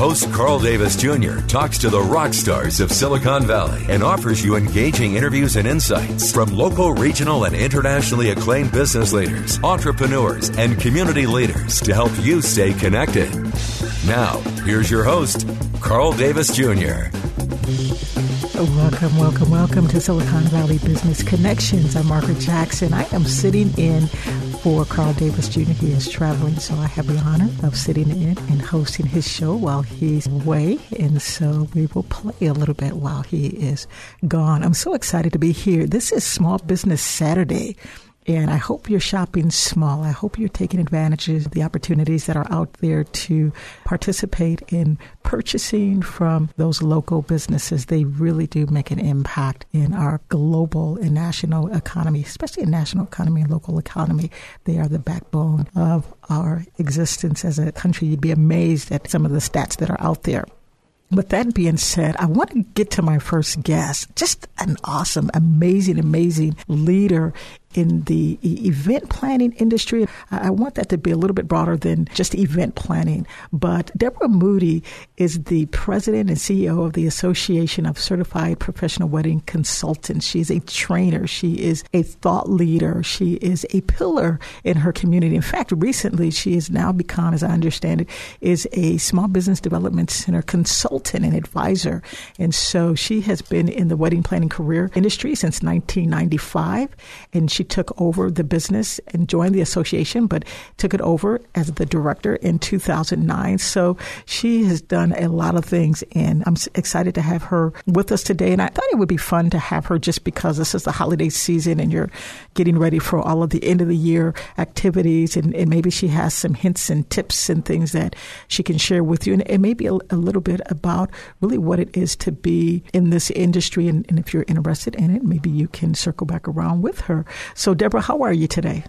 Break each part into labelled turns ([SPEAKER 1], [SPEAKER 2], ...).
[SPEAKER 1] Host Carl Davis Jr. talks to the rock stars of Silicon Valley and offers you engaging interviews and insights from local, regional, and internationally acclaimed business leaders, entrepreneurs, and community leaders to help you stay connected. Now, here's your host, Carl Davis Jr.
[SPEAKER 2] Welcome, welcome, welcome to Silicon Valley Business Connections. I'm Margaret Jackson. I am sitting in for Carl Davis Jr. He is traveling, so I have the honor of sitting in and hosting his show while he's away. And so we will play a little bit while he is gone. I'm so excited to be here. This is Small Business Saturday. And I hope you're shopping small. I hope you're taking advantage of the opportunities that are out there to participate in purchasing from those local businesses. They really do make an impact in our global and national economy, especially in national economy and local economy. They are the backbone of our existence as a country. You'd be amazed at some of the stats that are out there. With that being said, I want to get to my first guest. Just an awesome, amazing, amazing leader in the event planning industry. I want that to be a little bit broader than just event planning. But Deborah Moody is the president and CEO of the Association of Certified Professional Wedding Consultants. She is a trainer. She is a thought leader. She is a pillar in her community. In fact, recently she has now become, as I understand it, is a small business development center consultant and advisor. And so she has been in the wedding planning career industry since 1995. And she she took over the business and joined the association, but took it over as the director in 2009. So she has done a lot of things, and I'm excited to have her with us today. And I thought it would be fun to have her just because this is the holiday season and you're getting ready for all of the end of the year activities, and, and maybe she has some hints and tips and things that she can share with you, and, maybe a, a, little bit about really what it is to be in this industry. And, and if you're interested in it, maybe you can circle back around with her. So, Deborah, how are you today?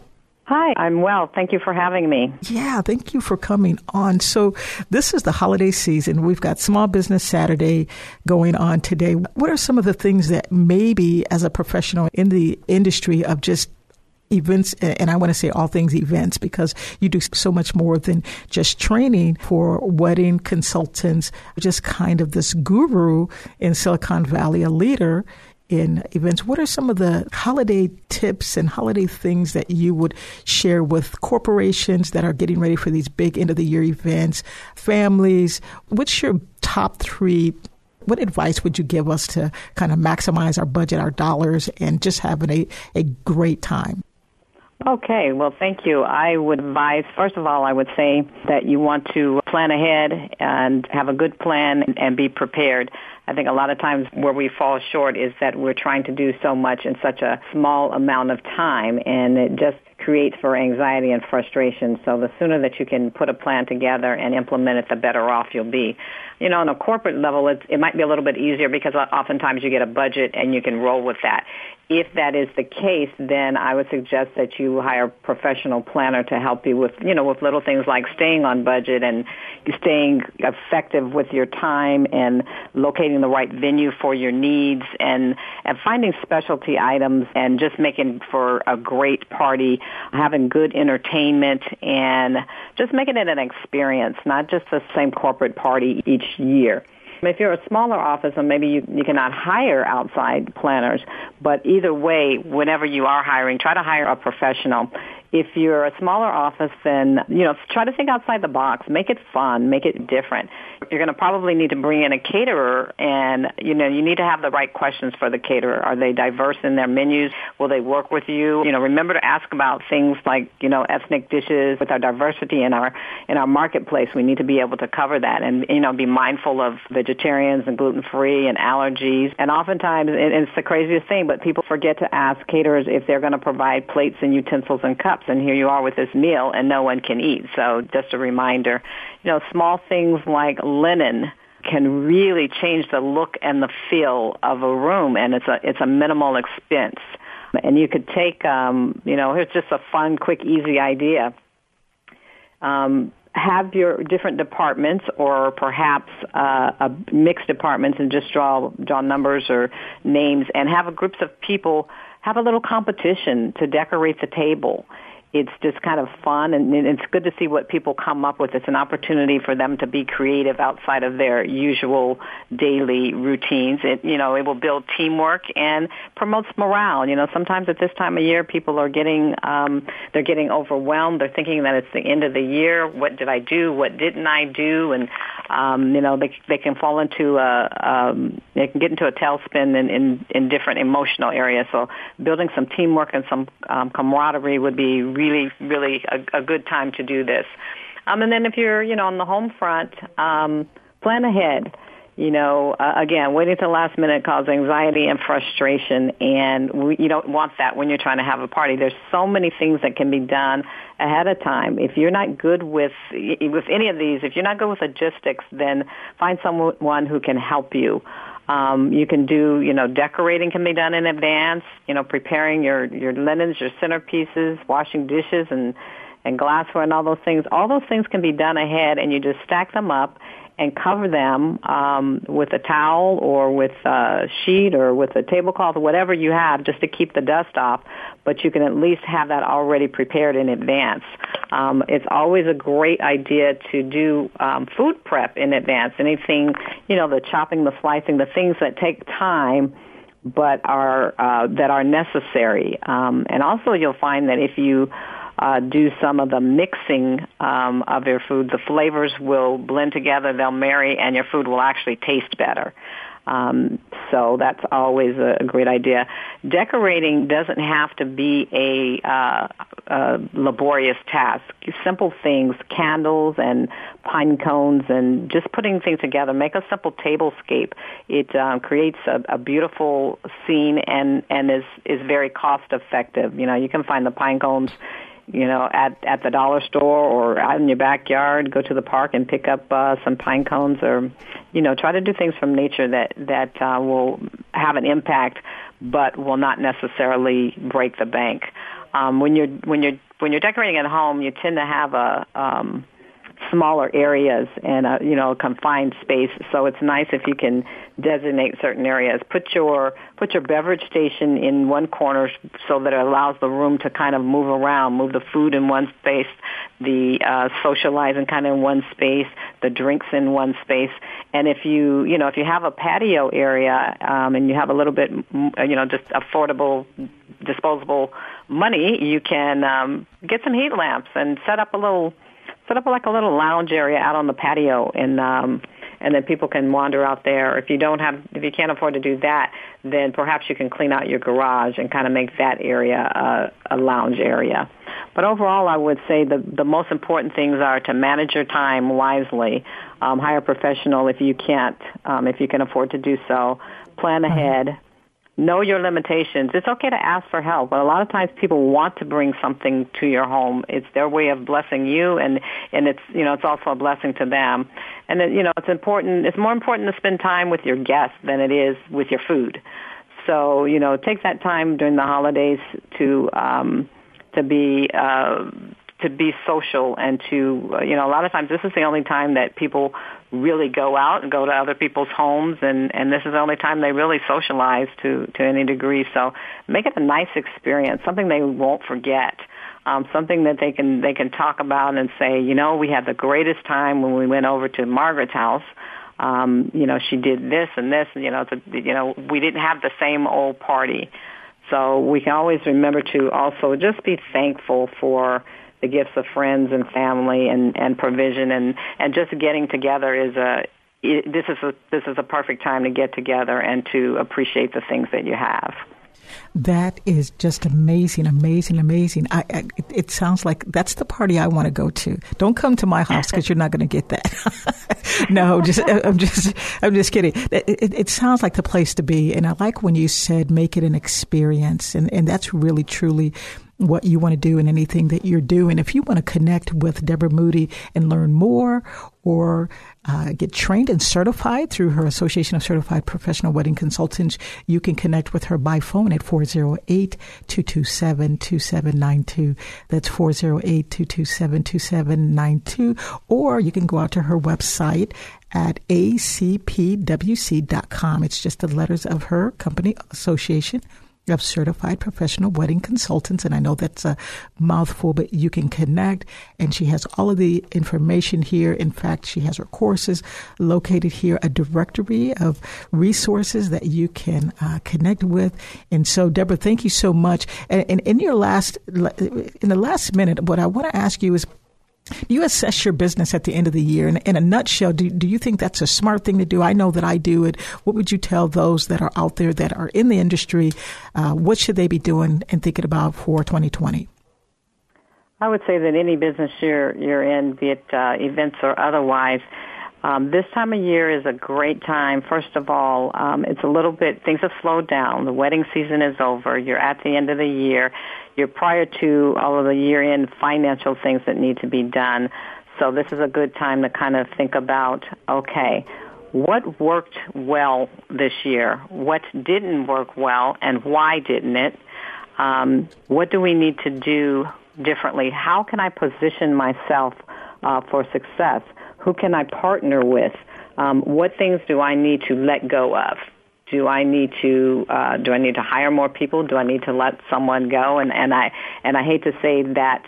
[SPEAKER 3] Hi, I'm well. Thank you for having me.
[SPEAKER 2] Yeah, thank you for coming on. So, this is the holiday season. We've got Small Business Saturday going on today. What are some of the things that maybe as a professional in the industry of just events, and I want to say all things events because you do so much more than just training for wedding consultants, just kind of this guru in Silicon Valley, a leader in events. What are some of the holiday tips and holiday things that you would share with corporations that are getting ready for these big end of the year events, families? What's your top three? What advice would you give us to kind of maximize our budget, our dollars, and just having a, a great time?
[SPEAKER 3] Okay, well, thank you. I would advise, first of all, I would say that you want to plan ahead and have a good plan and be prepared. I think a lot of times where we fall short is that we're trying to do so much in such a small amount of time and it just creates for anxiety and frustration. So the sooner that you can put a plan together and implement it, the better off you'll be. You know, on a corporate level, it, it might be a little bit easier because oftentimes you get a budget and you can roll with that if that is the case, then I would suggest that you hire a professional planner to help you with, you know, with little things like staying on budget and staying effective with your time and locating the right venue for your needs and, and finding specialty items and just making for a great party, having good entertainment and just making it an experience, not just the same corporate party each year. If you're a smaller office, and maybe you, you cannot hire outside planners, but either way, whenever you are hiring, try to hire a professional. If you're a smaller office, then, you know, try to think outside the box. Make it fun. Make it different. you're going to probably need to bring in a caterer, and you know you need to have the right questions for the caterer. Are they diverse in their menus? Will they work with you? You know, remember to ask about things like you know ethnic dishes. With our diversity in our in our marketplace, we need to be able to cover that, and you know, be mindful of vegetarians and gluten free and allergies. And oftentimes, and it's the craziest thing, but people forget to ask caterers if they're going to provide plates and utensils and cups. And here you are with this meal, and no one can eat. So just a reminder, you know, small things like linen can really change the look and the feel of a room, and it's a it's a minimal expense. And you could take, um, you know, here's just a fun, quick, easy idea. Um, have your different departments or perhaps uh, a mixed departments and just draw draw numbers or names and have groups of people have a little competition to decorate the table it's just kind of fun and it's good to see what people come up with. It's an opportunity for them to be creative outside of their usual daily routines. It, you know, it will build teamwork and promotes morale. You know, sometimes at this time of year, people are getting, um, they're getting overwhelmed. They're thinking that it's the end of the year. What did I do? What didn't I do? And, um, you know, they, they can fall into a, um, they can get into a tailspin in, in, in different emotional areas. So building some teamwork and some um, camaraderie would be really, really really a, a good time to do this. Um, and then if you're, you know, on the home front, um, plan ahead. You know, uh, again, waiting to the last minute causes anxiety and frustration, and we, you don't want that when you're trying to have a party. There's so many things that can be done ahead of time. If you're not good with with any of these, if you're not good with logistics, then find someone who can help you. Um, you can do, you know, decorating can be done in advance. You know, preparing your your linens, your centerpieces, washing dishes, and and glassware and all those things. All those things can be done ahead, and you just stack them up and cover them um, with a towel or with a sheet or with a tablecloth or whatever you have just to keep the dust off. But you can at least have that already prepared in advance. Um, it's always a great idea to do um, food prep in advance. Anything, you know, the chopping, the slicing, the things that take time but are uh, that are necessary. Um, and also, you'll find that if you uh, do some of the mixing um, of your food, the flavors will blend together, they'll marry, and your food will actually taste better. Um, so that's always a, great idea. Decorating doesn't have to be a, uh, a laborious task. Simple things, candles and pine cones, and just putting things together. Make a simple tablescape. It um, creates a, a beautiful scene and and is is very cost effective. You know, you can find the pine cones you know, at at the dollar store or out in your backyard, go to the park and pick up uh, some pine cones, or you know, try to do things from nature that that uh, will have an impact, but will not necessarily break the bank. Um, when you're when you're when you're decorating at home, you tend to have a um, smaller areas and a, you know confined space. So it's nice if you can designate certain areas. Put your put your beverage station in one corner so that it allows the room to kind of move around, move the food in one space, the uh, socializing kind of in one space, the drinks in one space. And if you you know if you have a patio area um, and you have a little bit you know just affordable disposable money, you can um, get some heat lamps and set up a little set up like a little lounge area out on the patio and um and then people can wander out there. If you don't have, if you can't afford to do that, then perhaps you can clean out your garage and kind of make that area a, a lounge area. But overall, I would say the the most important things are to manage your time wisely, um, hire a professional if you can't, um, if you can afford to do so. Plan ahead know your limitations. It's okay to ask for help, but a lot of times people want to bring something to your home. It's their way of blessing you, and and it's you know it's also a blessing to them. And it, you know it's important. It's more important to spend time with your guests than it is with your food. So you know take that time during the holidays to um, to be uh, to be social and to uh, you know a lot of times this is the only time that people really go out and go to other people's homes and and this is the only time they really socialize to to any degree. So make it a nice experience something they won't forget um something that they can they can talk about and say you know we had the greatest time when we went over to Margaret's house. Um you know she did this and this and you know the, you know we didn't have the same old party. So we can always remember to also just be thankful for the gifts of friends and family and and provision and and just getting together is a it, this is a this is a perfect time to get together and to appreciate the things that you have.
[SPEAKER 2] That is just amazing, amazing, amazing. I, I, it sounds like that's the party I want to go to. Don't come to my house because you're not going to get that. no, just I'm just I'm just kidding. It, it, it, sounds like the place to be, and I like when you said make it an experience, and and that's really truly what you want to do in anything that you're doing. If you want to connect with Deborah Moody and learn more or uh, get trained and certified through her Association of Certified Professional Wedding Consultants, you can connect with her by phone at 408 227 2792. That's 408 227 2792. Or you can go out to her website at acpwc.com. It's just the letters of her company association of certified professional wedding consultants. And I know that's a mouthful, but you can connect. And she has all of the information here. In fact, she has her courses located here, a directory of resources that you can uh, connect with. And so, Deborah, thank you so much. And, and in your last, in the last minute, what I want to ask you is do you assess your business at the end of the year? In, in a nutshell, do, do you think that's a smart thing to do? I know that I do it. What would you tell those that are out there that are in the industry? Uh, what should they be doing and thinking about for 2020?
[SPEAKER 3] I would say that any business you're, you're in, be it uh, events or otherwise, um, this time of year is a great time. First of all, um, it's a little bit, things have slowed down. The wedding season is over. You're at the end of the year. You're prior to all of the year-end financial things that need to be done. So this is a good time to kind of think about, okay, what worked well this year? What didn't work well and why didn't it? Um, what do we need to do differently? How can I position myself uh, for success? Who can I partner with? Um, what things do I need to let go of? Do I need to uh, do I need to hire more people? Do I need to let someone go? And and I and I hate to say that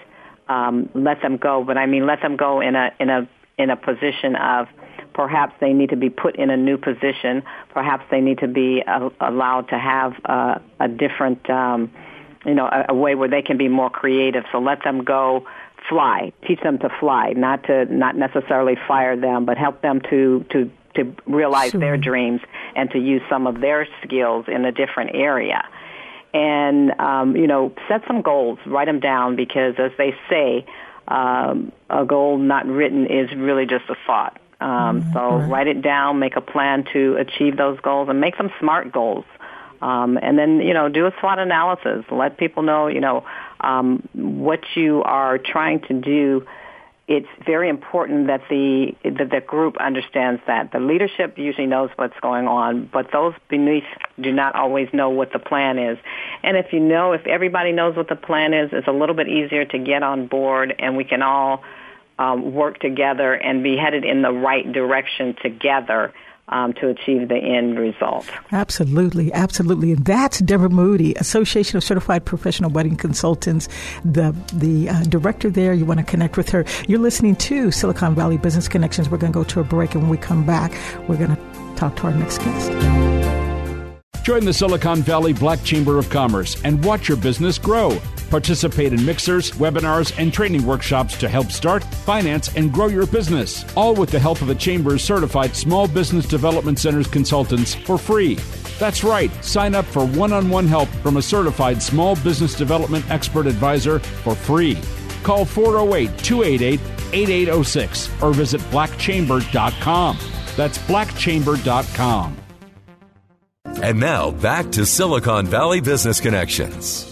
[SPEAKER 3] um, let them go, but I mean let them go in a in a in a position of perhaps they need to be put in a new position. Perhaps they need to be uh, allowed to have uh, a different, um, you know, a, a way where they can be more creative. So let them go fly, teach them to fly, not to not necessarily fire them, but help them to to to realize sure. their dreams and to use some of their skills in a different area. And um, you know, set some goals, write them down because, as they say, um, a goal not written is really just a thought. Um, mm-hmm. So write it down, make a plan to achieve those goals, and make them smart goals. Um, and then you know, do a SWOT analysis. Let people know you know um, what you are trying to do, it's very important that the that the group understands that the leadership usually knows what's going on, but those beneath do not always know what the plan is. And if you know, if everybody knows what the plan is, it's a little bit easier to get on board, and we can all um, work together and be headed in the right direction together um, to achieve the end result.
[SPEAKER 2] Absolutely, absolutely. And that's Deborah Moody, Association of Certified Professional Wedding Consultants, the the uh, director there. You want to connect with her. You're listening to Silicon Valley Business Connections. We're going to go to a break, and when we come back, we're going to talk to our next guest.
[SPEAKER 4] Join the Silicon Valley Black Chamber of Commerce and watch your business grow. Participate in mixers, webinars, and training workshops to help start, finance, and grow your business, all with the help of the Chamber's certified Small Business Development Centers consultants for free. That's right, sign up for one on one help from a certified small business development expert advisor for free. Call 408 288 8806 or visit blackchamber.com. That's blackchamber.com.
[SPEAKER 1] And now back to Silicon Valley Business Connections.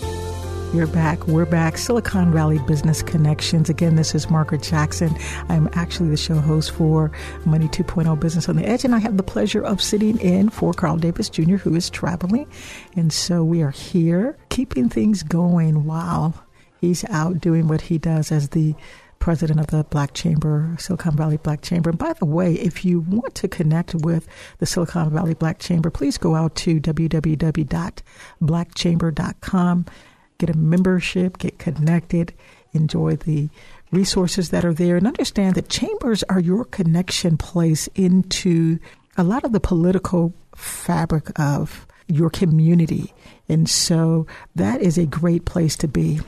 [SPEAKER 2] You're back. We're back. Silicon Valley Business Connections. Again, this is Margaret Jackson. I'm actually the show host for Money 2.0 Business on the Edge, and I have the pleasure of sitting in for Carl Davis Jr., who is traveling. And so we are here keeping things going while he's out doing what he does as the president of the Black Chamber, Silicon Valley Black Chamber. And by the way, if you want to connect with the Silicon Valley Black Chamber, please go out to www.blackchamber.com get a membership, get connected, enjoy the resources that are there, and understand that chambers are your connection place into a lot of the political fabric of your community. And so that is a great place to be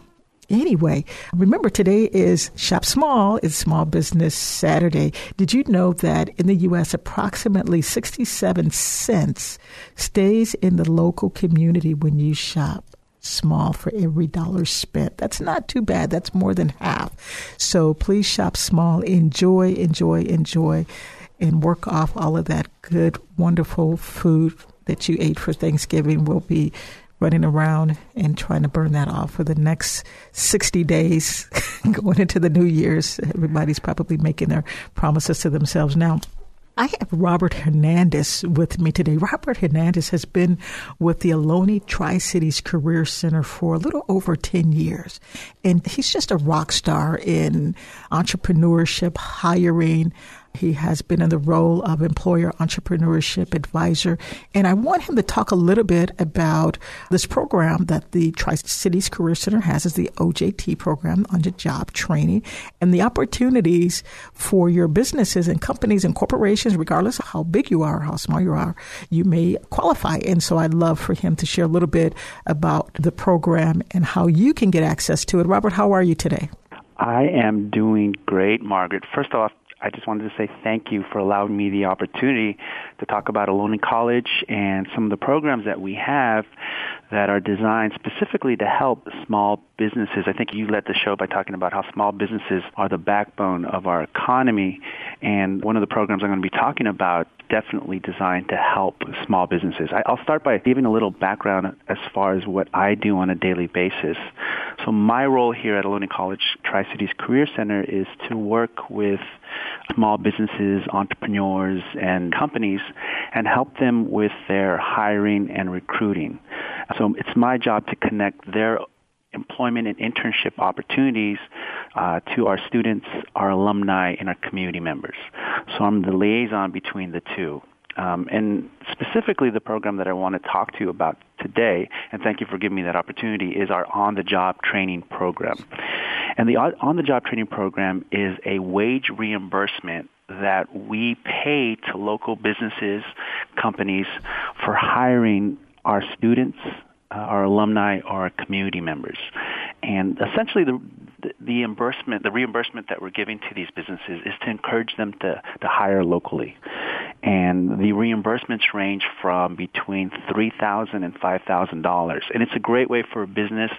[SPEAKER 2] Anyway, remember today is Shop Small, it's Small Business Saturday. Did you know that in the U.S., approximately 67 cents stays in the local community when you shop? small for every dollar spent. That's not too bad. That's more than half. So please shop small. Enjoy, enjoy, enjoy, and work off all of that good, wonderful food that you ate for Thanksgiving. We'll be running around and trying to burn that off for the next 60 days going into the New Year's. Everybody's probably making their promises to themselves now. I have Robert Hernandez with me today. Robert Hernandez has been with the Ohlone Tri Cities Career Center for a little over 10 years. And he's just a rock star in entrepreneurship, hiring, he has been in the role of employer entrepreneurship advisor. And I want him to talk a little bit about this program that the Tri Cities Career Center has is the OJT program the job training and the opportunities for your businesses and companies and corporations, regardless of how big you are, how small you are, you may qualify. And so I'd love for him to share a little bit about the program and how you can get access to it. Robert, how are you today?
[SPEAKER 5] I am doing great, Margaret. First off, I just wanted to say thank you for allowing me the opportunity to talk about Ohlone College and some of the programs that we have that are designed specifically to help small businesses. I think you led the show by talking about how small businesses are the backbone of our economy. And one of the programs I'm going to be talking about definitely designed to help small businesses. I'll start by giving a little background as far as what I do on a daily basis. So my role here at Ohlone College Tri-Cities Career Center is to work with small businesses, entrepreneurs, and companies and help them with their hiring and recruiting. So it's my job to connect their employment and internship opportunities uh, to our students, our alumni, and our community members. So I'm the liaison between the two. Um, and specifically, the program that I want to talk to you about today, and thank you for giving me that opportunity, is our on-the-job training program. And the on-the-job training program is a wage reimbursement that we pay to local businesses, companies for hiring our students, uh, our alumni, are community members. And essentially, the, the, the reimbursement, the reimbursement that we're giving to these businesses is to encourage them to, to hire locally. And the reimbursements range from between $3,000 and $5,000. And it's a great way for a business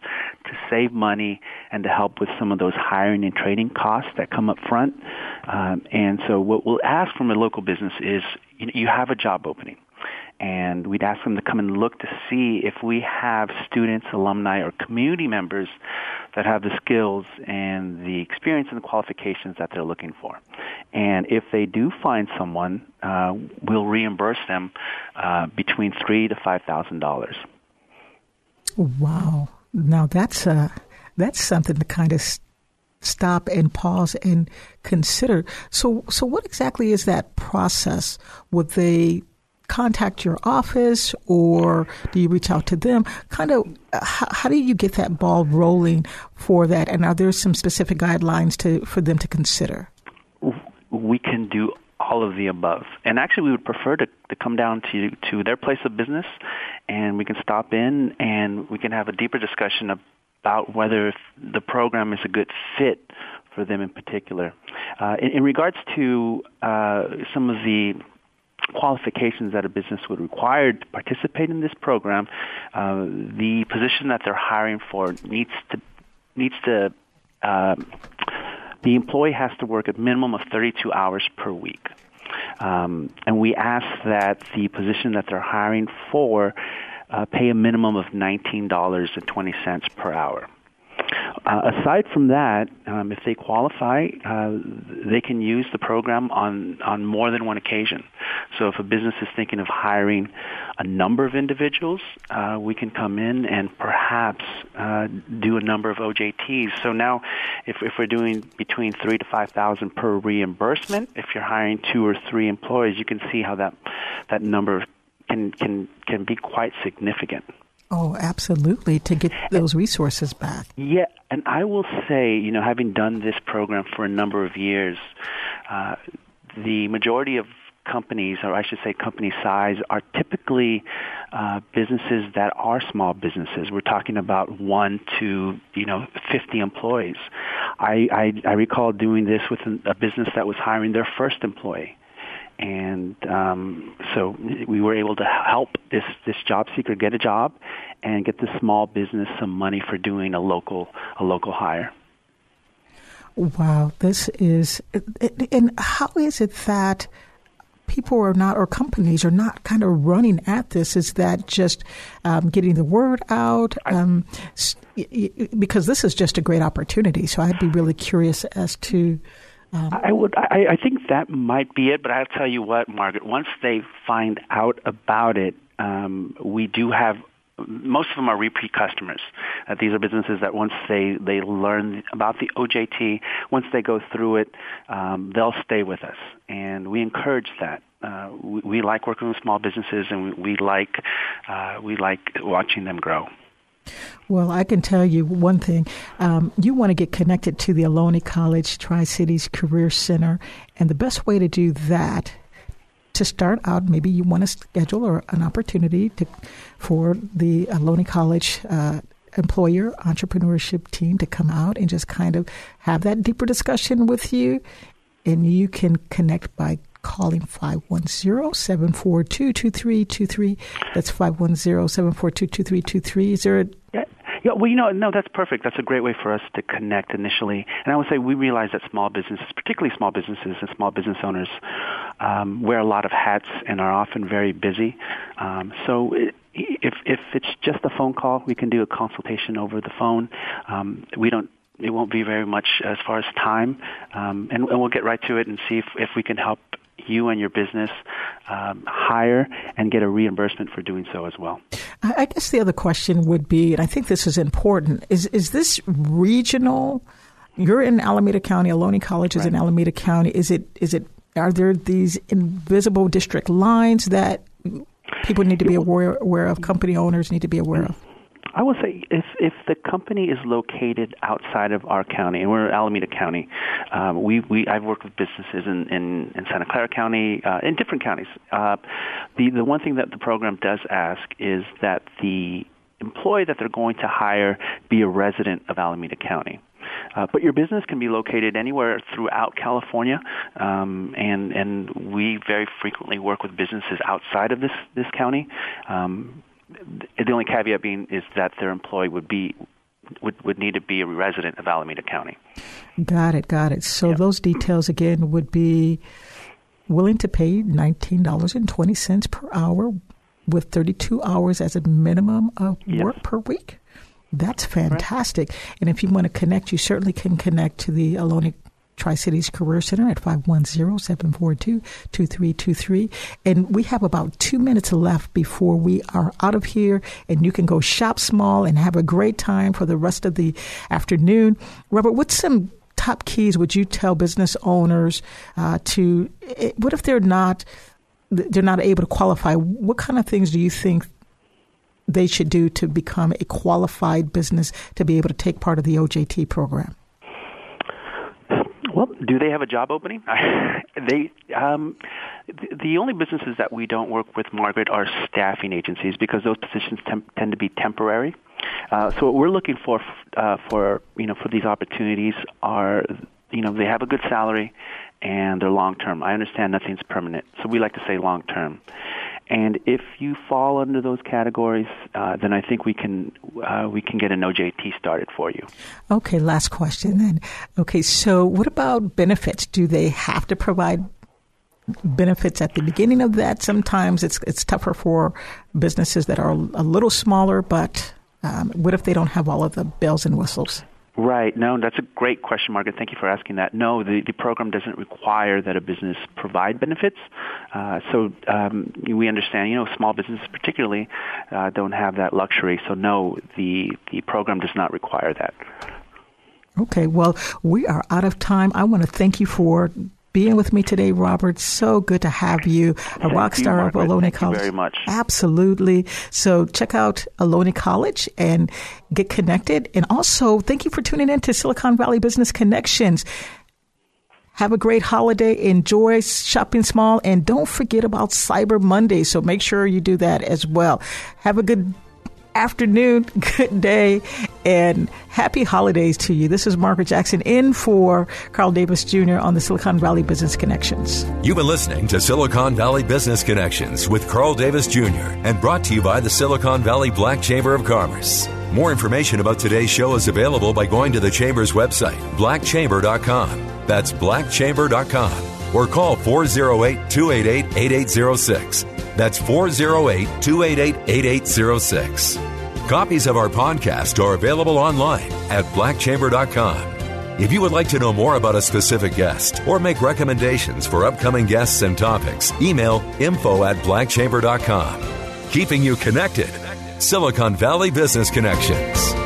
[SPEAKER 5] to save money and to help with some of those hiring and training costs that come up front. Um, and so what we'll ask from a local business is, you, know, you have a job opening and we'd ask them to come and look to see if we have students, alumni, or community members that have the skills and the experience and the qualifications that they're looking for. And if they do find someone, uh, we'll reimburse them uh, between three to five thousand dollars.
[SPEAKER 2] Wow! Now that's uh, that's something to kind of stop and pause and consider. So, so what exactly is that process? Would they contact your office or do you reach out to them? Kind of, how, how, do you get that ball rolling for that? And are there some specific guidelines to for them to consider?
[SPEAKER 5] We can do all of the above. And actually, we would prefer to, to come down to to their place of business, and we can stop in and we can have a deeper discussion about whether the program is a good fit for them in particular. Uh, in, in, regards to uh, some of the qualifications that a business would require to participate in this program, uh, the position that they're hiring for needs to needs to uh, the employee has to work a minimum of 32 hours per week. Um, and we ask that the position that they're hiring for uh, pay a minimum of $19.20 per hour. Uh, aside from that, um, if they qualify, uh, they can use the program on, on more than one occasion. So if a business is thinking of hiring a number of individuals, uh, we can come in and perhaps uh, do a number of OJTs. So now, if, if we're doing between three to five thousand per reimbursement, if you're hiring two or three employees, you can see how that that number can can can be quite significant.
[SPEAKER 2] Oh, absolutely, to get those resources back.
[SPEAKER 5] Yeah, and I will say, you know, having done this program for a number of years, uh, the majority of companies, or I should say company size, are typically uh, businesses that are small businesses. We're talking about one to, you know, 50 employees. I, I, I recall doing this with a business that was hiring their first employee and um, so we were able to help this this job seeker get a job and get the small business some money for doing a local a local hire.
[SPEAKER 2] Wow, this is and how is it that people are not or companies are not kind of running at this? Is that just um, getting the word out? Um, because this is just a great opportunity. So I'd be really curious as to
[SPEAKER 5] um, I would. I, I think that might be it. But I'll tell you what, Margaret. Once they find out about it, um, we do have most of them are repeat customers. Uh, these are businesses that once they, they learn about the OJT, once they go through it, um, they'll stay with us. And we encourage that. Uh, we, we like working with small businesses and we, we like, uh, we like watching them grow.
[SPEAKER 2] Well, I can tell you one thing. Um, you want to get connected to the Ohlone College Tri Cities Career Center, and the best way to do that to start out, maybe you want to schedule or an opportunity to, for the Ohlone College uh, employer entrepreneurship team to come out and just kind of have that deeper discussion with you. And you can connect by calling 510-742-2323. That's 510-742-2323. Is there a
[SPEAKER 5] yeah. Well, you know, no, that's perfect. That's a great way for us to connect initially. And I would say we realize that small businesses, particularly small businesses and small business owners, um, wear a lot of hats and are often very busy. Um, so it, if if it's just a phone call, we can do a consultation over the phone. Um, we don't it won't be very much as far as time, um, and, and, we'll get right to it and see if, if we can help you and your business um, hire and get a reimbursement for doing so as well.
[SPEAKER 2] I guess the other question would be, and I think this is important, is is this regional? You're in Alameda County. Ohlone College is right. in Alameda County. Is it is it are there these invisible district lines that people need to be aware, aware of? Company owners need to be aware of.
[SPEAKER 5] I will say if if the company is located outside of our county, and we're in Alameda County, um, we we I've worked with businesses in in, in Santa Clara County, uh, in different counties. Uh, the the one thing that the program does ask is that the employee that they're going to hire be a resident of Alameda County. Uh, but your business can be located anywhere throughout California, um, and and we very frequently work with businesses outside of this this county. Um, the only caveat being is that their employee would be would, would need to be a resident of Alameda County.
[SPEAKER 2] Got it, got it. So yep. those details again would be willing to pay nineteen dollars and twenty cents per hour with thirty two hours as a minimum of yes. work per week. That's fantastic. Right. And if you want to connect, you certainly can connect to the Ohlone Tri Cities Career Center at 510 742 2323. And we have about two minutes left before we are out of here. And you can go shop small and have a great time for the rest of the afternoon. Robert, what's some top keys would you tell business owners uh, to? Eh, what if they're not? They're not able to qualify. What kind of things do you think they should do to become a qualified business to be able to take part of the OJT program?
[SPEAKER 5] Well, do they have a job opening? they um, the, only businesses that we don't work with, Margaret, are staffing agencies because those positions tend to be temporary. Uh, so what we're looking for uh, for you know for these opportunities are you know they have a good salary and they're long term. I understand nothing's permanent, so we like to say long term. And if you fall under those categories, uh, then I think we can uh, we can get an OJT started for you.
[SPEAKER 2] Okay, last question then. Okay, so what about benefits? Do they have to provide benefits at the beginning of that? Sometimes it's it's tougher for businesses that are a little smaller, but um, what if they don't have all of the bells and whistles?
[SPEAKER 5] Right. No, that's a great question, Margaret. Thank you for asking that. No, the, the program doesn't require that a business provide benefits. Uh, so um, we understand, you know, small businesses particularly uh, don't have that luxury. So no, the the program does not require that.
[SPEAKER 2] Okay. Well, we are out of time. I want to thank you for being with me today, Robert. So good to have you, a
[SPEAKER 5] Thank
[SPEAKER 2] rock star
[SPEAKER 5] you,
[SPEAKER 2] of Ohlone
[SPEAKER 5] Thank
[SPEAKER 2] College.
[SPEAKER 5] very much.
[SPEAKER 2] Absolutely. So check out Ohlone College and get connected. And also, thank you for tuning in to Silicon Valley Business Connections. Have a great holiday. Enjoy shopping small and don't forget about Cyber Monday. So make sure you do that as well. Have a good afternoon, good day, and happy holidays to you. This is Margaret Jackson in for Carl Davis Jr. on the Silicon Valley Business Connections.
[SPEAKER 1] You've been listening to Silicon Valley Business Connections with Carl Davis Jr. and brought to you by the Silicon Valley Black Chamber of Commerce. More information about today's show is available by going to the Chamber's website, blackchamber.com. That's blackchamber.com or call 408 288 8806. That's 408 288 8806. Copies of our podcast are available online at blackchamber.com. If you would like to know more about a specific guest or make recommendations for upcoming guests and topics, email info at blackchamber.com. Keeping you connected. Silicon Valley Business Connections.